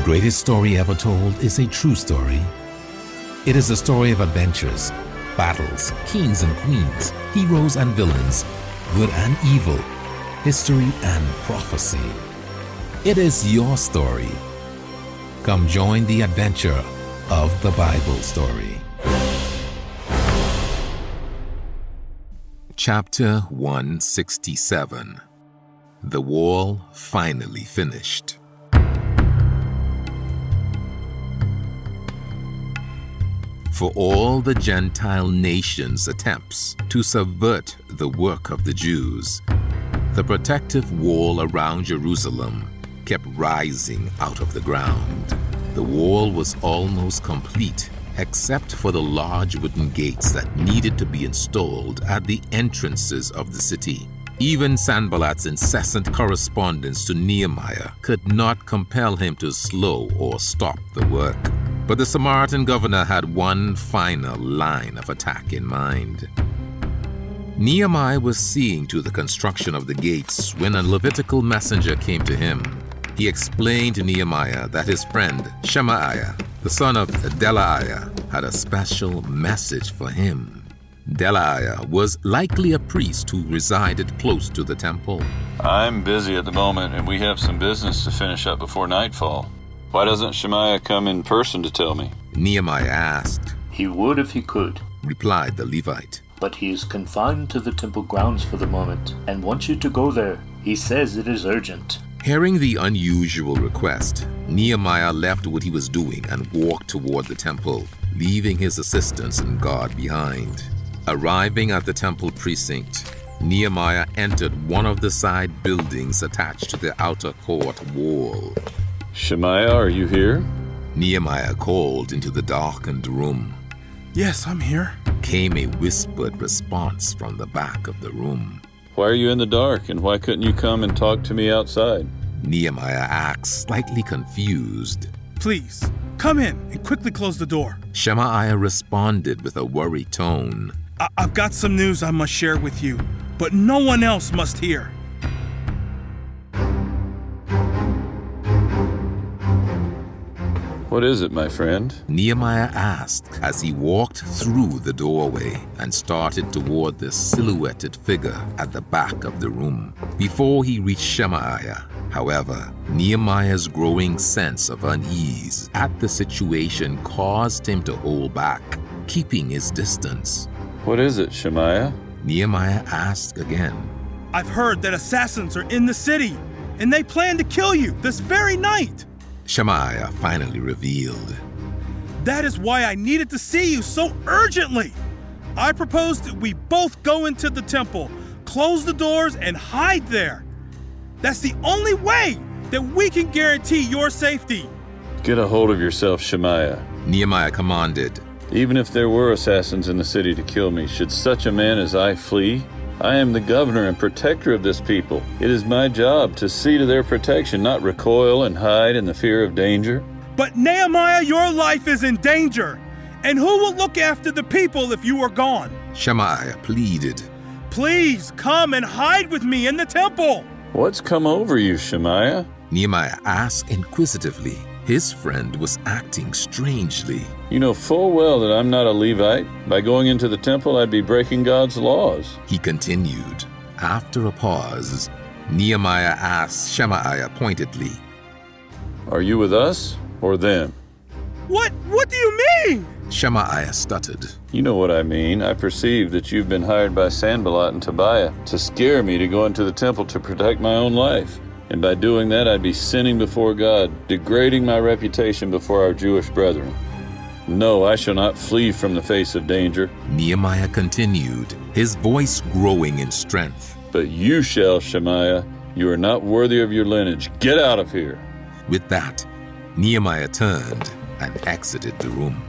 The greatest story ever told is a true story. It is a story of adventures, battles, kings and queens, heroes and villains, good and evil, history and prophecy. It is your story. Come join the adventure of the Bible story. Chapter 167 The Wall Finally Finished. For all the Gentile nations' attempts to subvert the work of the Jews, the protective wall around Jerusalem kept rising out of the ground. The wall was almost complete, except for the large wooden gates that needed to be installed at the entrances of the city. Even Sanballat's incessant correspondence to Nehemiah could not compel him to slow or stop the work. But the Samaritan governor had one final line of attack in mind. Nehemiah was seeing to the construction of the gates when a Levitical messenger came to him. He explained to Nehemiah that his friend Shemaiah, the son of Delaiah, had a special message for him. Delaiah was likely a priest who resided close to the temple. I'm busy at the moment, and we have some business to finish up before nightfall. Why doesn't Shemaiah come in person to tell me? Nehemiah asked, He would if he could, replied the Levite. but he is confined to the temple grounds for the moment and wants you to go there. He says it is urgent. Hearing the unusual request, Nehemiah left what he was doing and walked toward the temple, leaving his assistants and guard behind. Arriving at the temple precinct, Nehemiah entered one of the side buildings attached to the outer court wall. Shemaiah, are you here? Nehemiah called into the darkened room. Yes, I'm here. Came a whispered response from the back of the room. Why are you in the dark, and why couldn't you come and talk to me outside? Nehemiah asked, slightly confused. Please, come in and quickly close the door. Shemaiah responded with a worried tone. I- I've got some news I must share with you, but no one else must hear. What is it, my friend? Nehemiah asked as he walked through the doorway and started toward the silhouetted figure at the back of the room. Before he reached Shemaiah, however, Nehemiah's growing sense of unease at the situation caused him to hold back, keeping his distance. What is it, Shemaiah? Nehemiah asked again. I've heard that assassins are in the city, and they plan to kill you this very night. Shemaiah finally revealed. That is why I needed to see you so urgently. I propose that we both go into the temple, close the doors, and hide there. That's the only way that we can guarantee your safety. Get a hold of yourself, Shemaiah. Nehemiah commanded. Even if there were assassins in the city to kill me, should such a man as I flee? I am the governor and protector of this people. It is my job to see to their protection, not recoil and hide in the fear of danger. But Nehemiah, your life is in danger. And who will look after the people if you are gone? Shemaiah pleaded. Please come and hide with me in the temple. What's come over you, Shemaiah? Nehemiah asked inquisitively. His friend was acting strangely. You know full well that I'm not a Levite. By going into the temple, I'd be breaking God's laws. He continued. After a pause, Nehemiah asked Shemaiah pointedly, Are you with us or them? What what do you mean? Shemaiah stuttered. You know what I mean. I perceive that you've been hired by Sanballat and Tobiah to scare me to go into the temple to protect my own life. And by doing that, I'd be sinning before God, degrading my reputation before our Jewish brethren. No, I shall not flee from the face of danger, Nehemiah continued, his voice growing in strength. but you shall, Shemaiah. You are not worthy of your lineage. Get out of here. With that, Nehemiah turned and exited the room.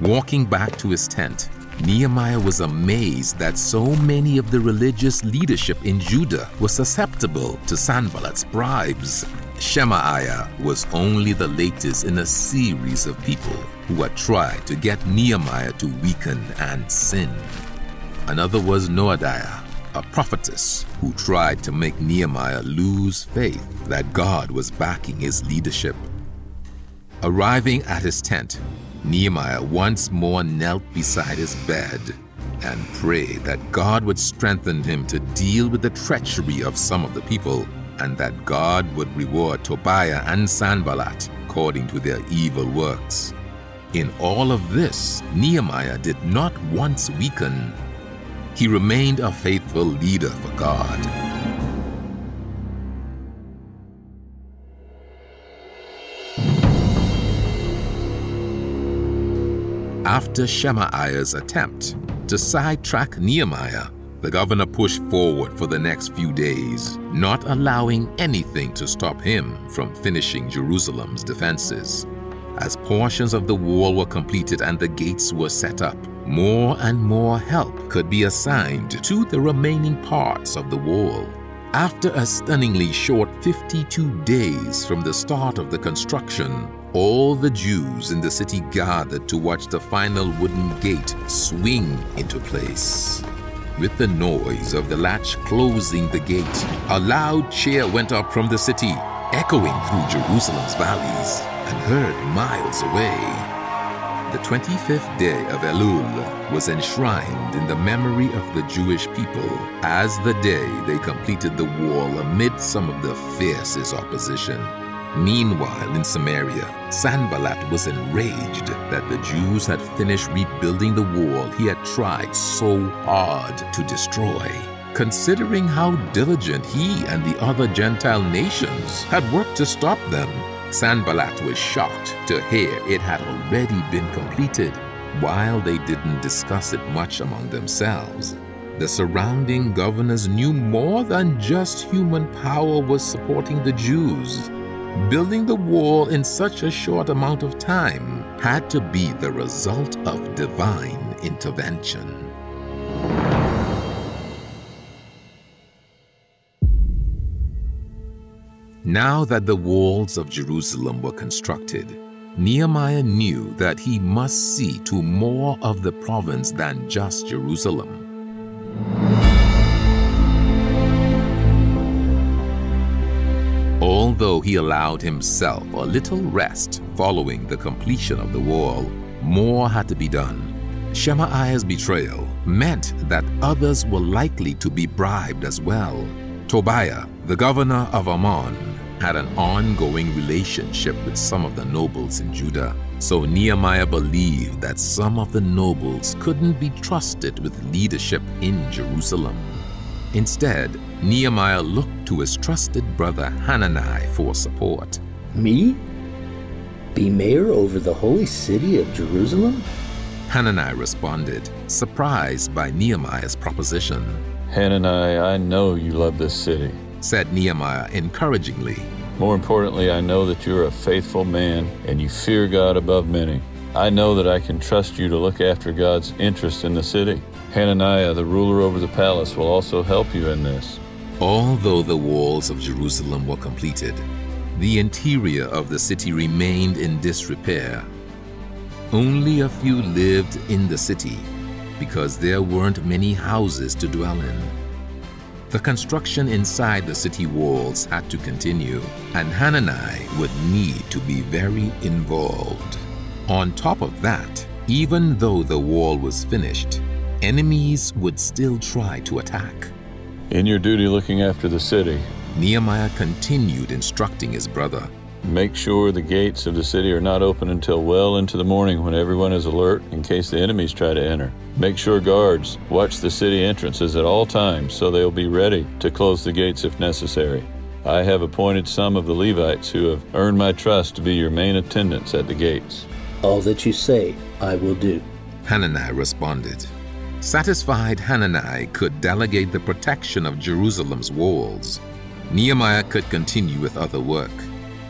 Walking back to his tent, Nehemiah was amazed that so many of the religious leadership in Judah were susceptible to Sanballat's bribes. Shemaiah was only the latest in a series of people who had tried to get Nehemiah to weaken and sin. Another was Noadiah, a prophetess who tried to make Nehemiah lose faith that God was backing his leadership. Arriving at his tent, Nehemiah once more knelt beside his bed and prayed that God would strengthen him to deal with the treachery of some of the people and that God would reward Tobiah and Sanballat according to their evil works. In all of this, Nehemiah did not once weaken. He remained a faithful leader for God. After Shemaiah's attempt to sidetrack Nehemiah, the governor pushed forward for the next few days, not allowing anything to stop him from finishing Jerusalem's defenses. As portions of the wall were completed and the gates were set up, more and more help could be assigned to the remaining parts of the wall. After a stunningly short 52 days from the start of the construction, all the Jews in the city gathered to watch the final wooden gate swing into place. With the noise of the latch closing the gate, a loud cheer went up from the city, echoing through Jerusalem's valleys and heard miles away. The 25th day of Elul was enshrined in the memory of the Jewish people as the day they completed the wall amid some of the fiercest opposition. Meanwhile, in Samaria, Sanballat was enraged that the Jews had finished rebuilding the wall he had tried so hard to destroy. Considering how diligent he and the other Gentile nations had worked to stop them, Sanballat was shocked to hear it had already been completed, while they didn't discuss it much among themselves. The surrounding governors knew more than just human power was supporting the Jews. Building the wall in such a short amount of time had to be the result of divine intervention. Now that the walls of Jerusalem were constructed, Nehemiah knew that he must see to more of the province than just Jerusalem. Although he allowed himself a little rest following the completion of the wall, more had to be done. Shemaiah's betrayal meant that others were likely to be bribed as well. Tobiah, the governor of Ammon, had an ongoing relationship with some of the nobles in Judah, so Nehemiah believed that some of the nobles couldn't be trusted with leadership in Jerusalem. Instead, Nehemiah looked to his trusted brother Hanani for support. Me? Be mayor over the holy city of Jerusalem? Hanani responded, surprised by Nehemiah's proposition. Hanani, I know you love this city said Nehemiah encouragingly. More importantly, I know that you're a faithful man and you fear God above many. I know that I can trust you to look after God's interest in the city. Hananiah, the ruler over the palace, will also help you in this. Although the walls of Jerusalem were completed, the interior of the city remained in disrepair. Only a few lived in the city because there weren't many houses to dwell in. The construction inside the city walls had to continue, and Hanani would need to be very involved. On top of that, even though the wall was finished, enemies would still try to attack. In your duty looking after the city, Nehemiah continued instructing his brother Make sure the gates of the city are not open until well into the morning when everyone is alert in case the enemies try to enter. Make sure guards watch the city entrances at all times so they'll be ready to close the gates if necessary. I have appointed some of the Levites who have earned my trust to be your main attendants at the gates. All that you say, I will do. Hanani responded. Satisfied Hanani could delegate the protection of Jerusalem's walls. Nehemiah could continue with other work.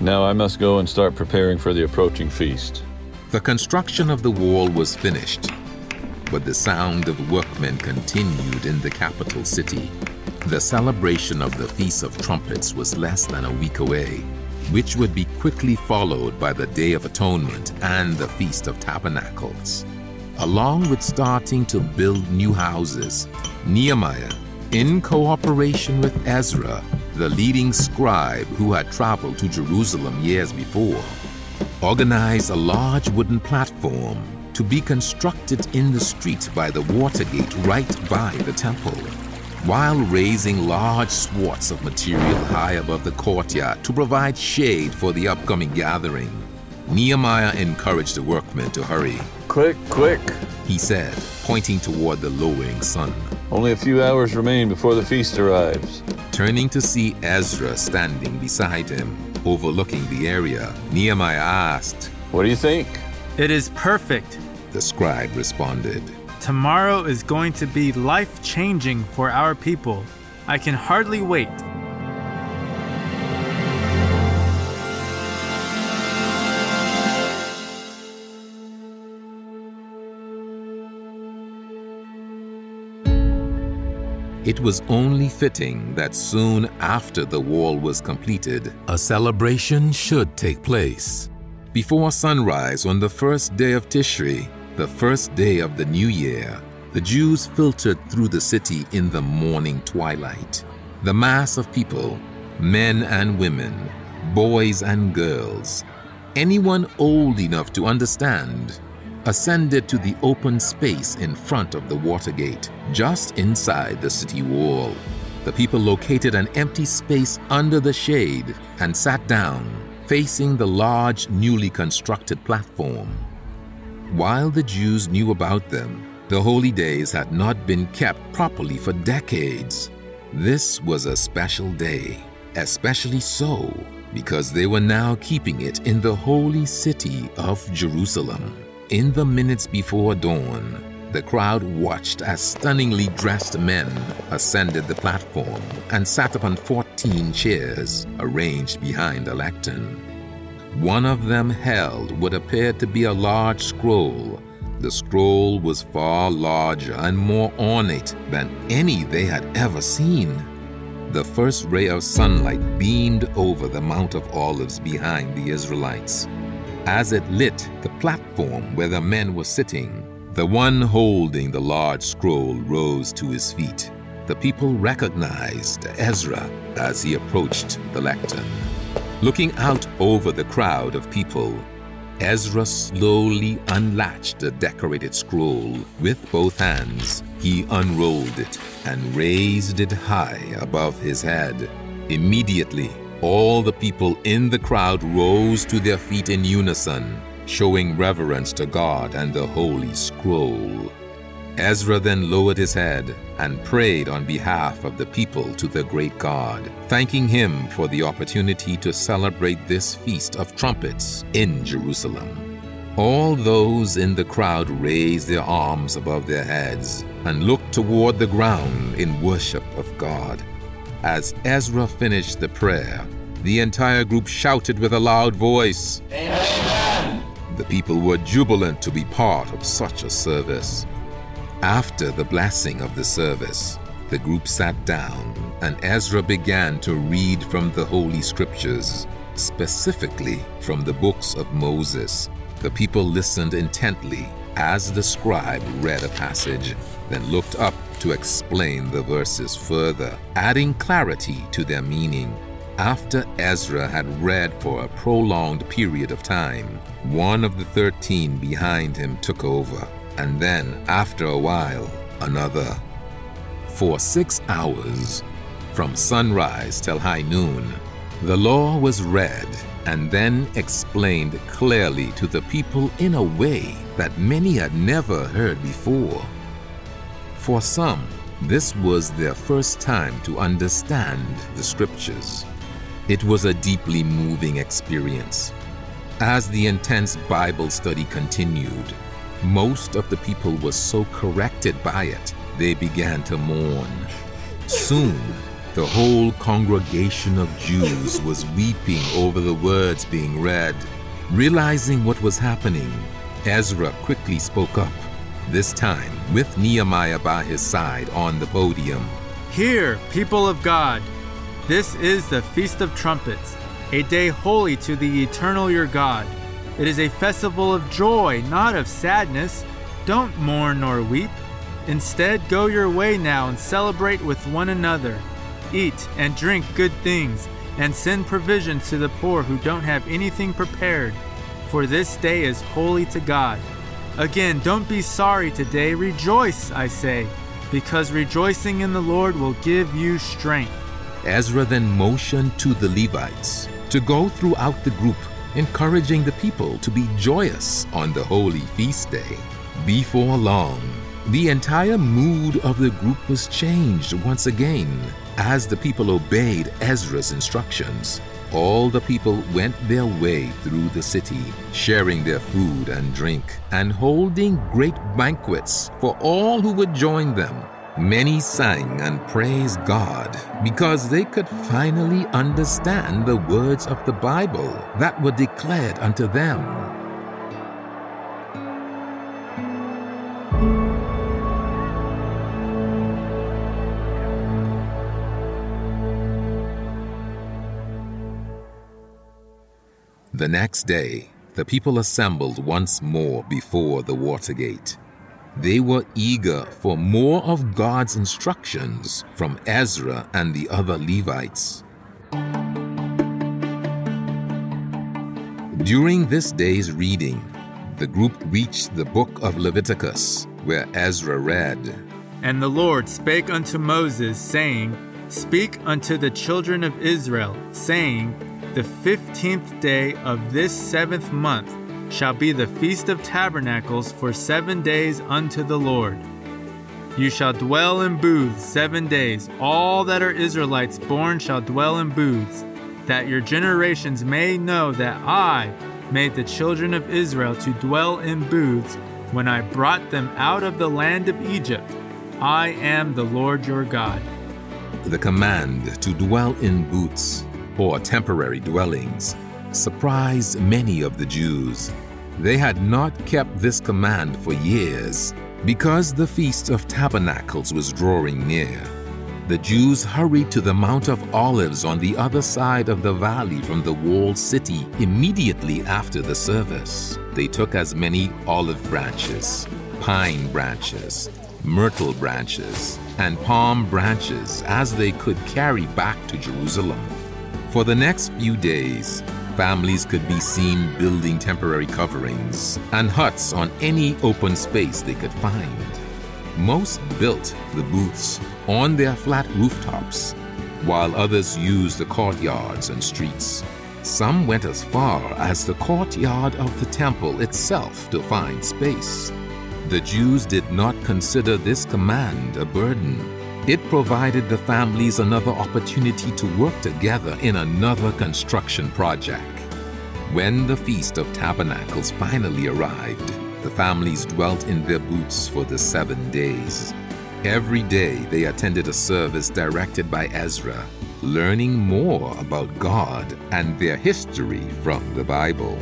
Now I must go and start preparing for the approaching feast. The construction of the wall was finished, but the sound of workmen continued in the capital city. The celebration of the Feast of Trumpets was less than a week away, which would be quickly followed by the Day of Atonement and the Feast of Tabernacles. Along with starting to build new houses, Nehemiah, in cooperation with Ezra, the leading scribe who had traveled to Jerusalem years before, organized a large wooden platform to be constructed in the street by the water gate right by the temple, while raising large swaths of material high above the courtyard to provide shade for the upcoming gathering. Nehemiah encouraged the workmen to hurry. Quick, quick. He said, pointing toward the lowering sun. Only a few hours remain before the feast arrives. Turning to see Ezra standing beside him, overlooking the area, Nehemiah asked, What do you think? It is perfect. The scribe responded, Tomorrow is going to be life changing for our people. I can hardly wait. It was only fitting that soon after the wall was completed, a celebration should take place. Before sunrise on the first day of Tishri, the first day of the new year, the Jews filtered through the city in the morning twilight. The mass of people, men and women, boys and girls, anyone old enough to understand, ascended to the open space in front of the Watergate, just inside the city wall. The people located an empty space under the shade and sat down, facing the large, newly constructed platform. While the Jews knew about them, the holy days had not been kept properly for decades. This was a special day, especially so because they were now keeping it in the holy city of Jerusalem. In the minutes before dawn, the crowd watched as stunningly dressed men ascended the platform and sat upon 14 chairs arranged behind a lectern. One of them held what appeared to be a large scroll. The scroll was far larger and more ornate than any they had ever seen. The first ray of sunlight beamed over the Mount of Olives behind the Israelites. As it lit the platform where the men were sitting, the one holding the large scroll rose to his feet. The people recognized Ezra as he approached the lectern. Looking out over the crowd of people, Ezra slowly unlatched the decorated scroll with both hands. He unrolled it and raised it high above his head. Immediately, all the people in the crowd rose to their feet in unison, showing reverence to God and the Holy Scroll. Ezra then lowered his head and prayed on behalf of the people to the great God, thanking him for the opportunity to celebrate this Feast of Trumpets in Jerusalem. All those in the crowd raised their arms above their heads and looked toward the ground in worship of God. As Ezra finished the prayer, the entire group shouted with a loud voice, Amen! The people were jubilant to be part of such a service. After the blessing of the service, the group sat down and Ezra began to read from the Holy Scriptures, specifically from the books of Moses. The people listened intently as the scribe read a passage, then looked up to explain the verses further, adding clarity to their meaning. After Ezra had read for a prolonged period of time, one of the thirteen behind him took over, and then, after a while, another. For six hours, from sunrise till high noon, the law was read and then explained clearly to the people in a way that many had never heard before. For some, this was their first time to understand the scriptures. It was a deeply moving experience. As the intense Bible study continued, most of the people were so corrected by it, they began to mourn. Soon, the whole congregation of Jews was weeping over the words being read. Realizing what was happening, Ezra quickly spoke up, this time with Nehemiah by his side on the podium. Hear, people of God, this is the Feast of Trumpets, a day holy to the eternal your God. It is a festival of joy, not of sadness. Don't mourn nor weep. Instead, go your way now and celebrate with one another. Eat and drink good things, and send provisions to the poor who don't have anything prepared. for this day is holy to God. Again, don't be sorry today, rejoice, I say, because rejoicing in the Lord will give you strength. Ezra then motioned to the Levites to go throughout the group, encouraging the people to be joyous on the holy feast day. Before long, the entire mood of the group was changed once again as the people obeyed Ezra's instructions. All the people went their way through the city, sharing their food and drink, and holding great banquets for all who would join them. Many sang and praised God because they could finally understand the words of the Bible that were declared unto them. The next day, the people assembled once more before the water gate. They were eager for more of God's instructions from Ezra and the other Levites. During this day's reading, the group reached the book of Leviticus, where Ezra read, And the Lord spake unto Moses, saying, Speak unto the children of Israel, saying, The fifteenth day of this seventh month shall be the Feast of Tabernacles for seven days unto the Lord. You shall dwell in booths seven days. All that are Israelites born shall dwell in booths, that your generations may know that I made the children of Israel to dwell in booths when I brought them out of the land of Egypt. I am the Lord your God. The command to dwell in booths or temporary dwellings surprised many of the Jews. They had not kept this command for years because the Feast of Tabernacles was drawing near. The Jews hurried to the Mount of Olives on the other side of the valley from the walled city immediately after the service. They took as many olive branches, pine branches, myrtle branches, and palm branches as they could carry back to Jerusalem. For the next few days, families could be seen building temporary coverings and huts on any open space they could find. Most built the booths on their flat rooftops, while others used the courtyards and streets. Some went as far as the courtyard of the temple itself to find space. The Jews did not consider this command a burden. It provided the families another opportunity to work together in another construction project. When the Feast of Tabernacles finally arrived, the families dwelt in their booths for the seven days. Every day they attended a service directed by Ezra, learning more about God and their history from the Bible.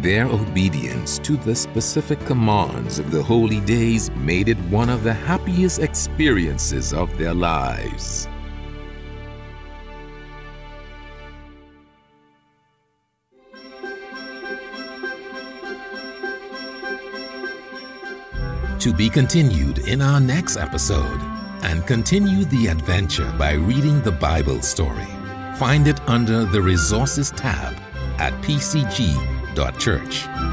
Their obedience to the specific commands of the holy days made it one of the happiest experiences of their lives. To be continued in our next episode, and continue the adventure by reading the Bible story. Find it under the Resources tab at pcg.church.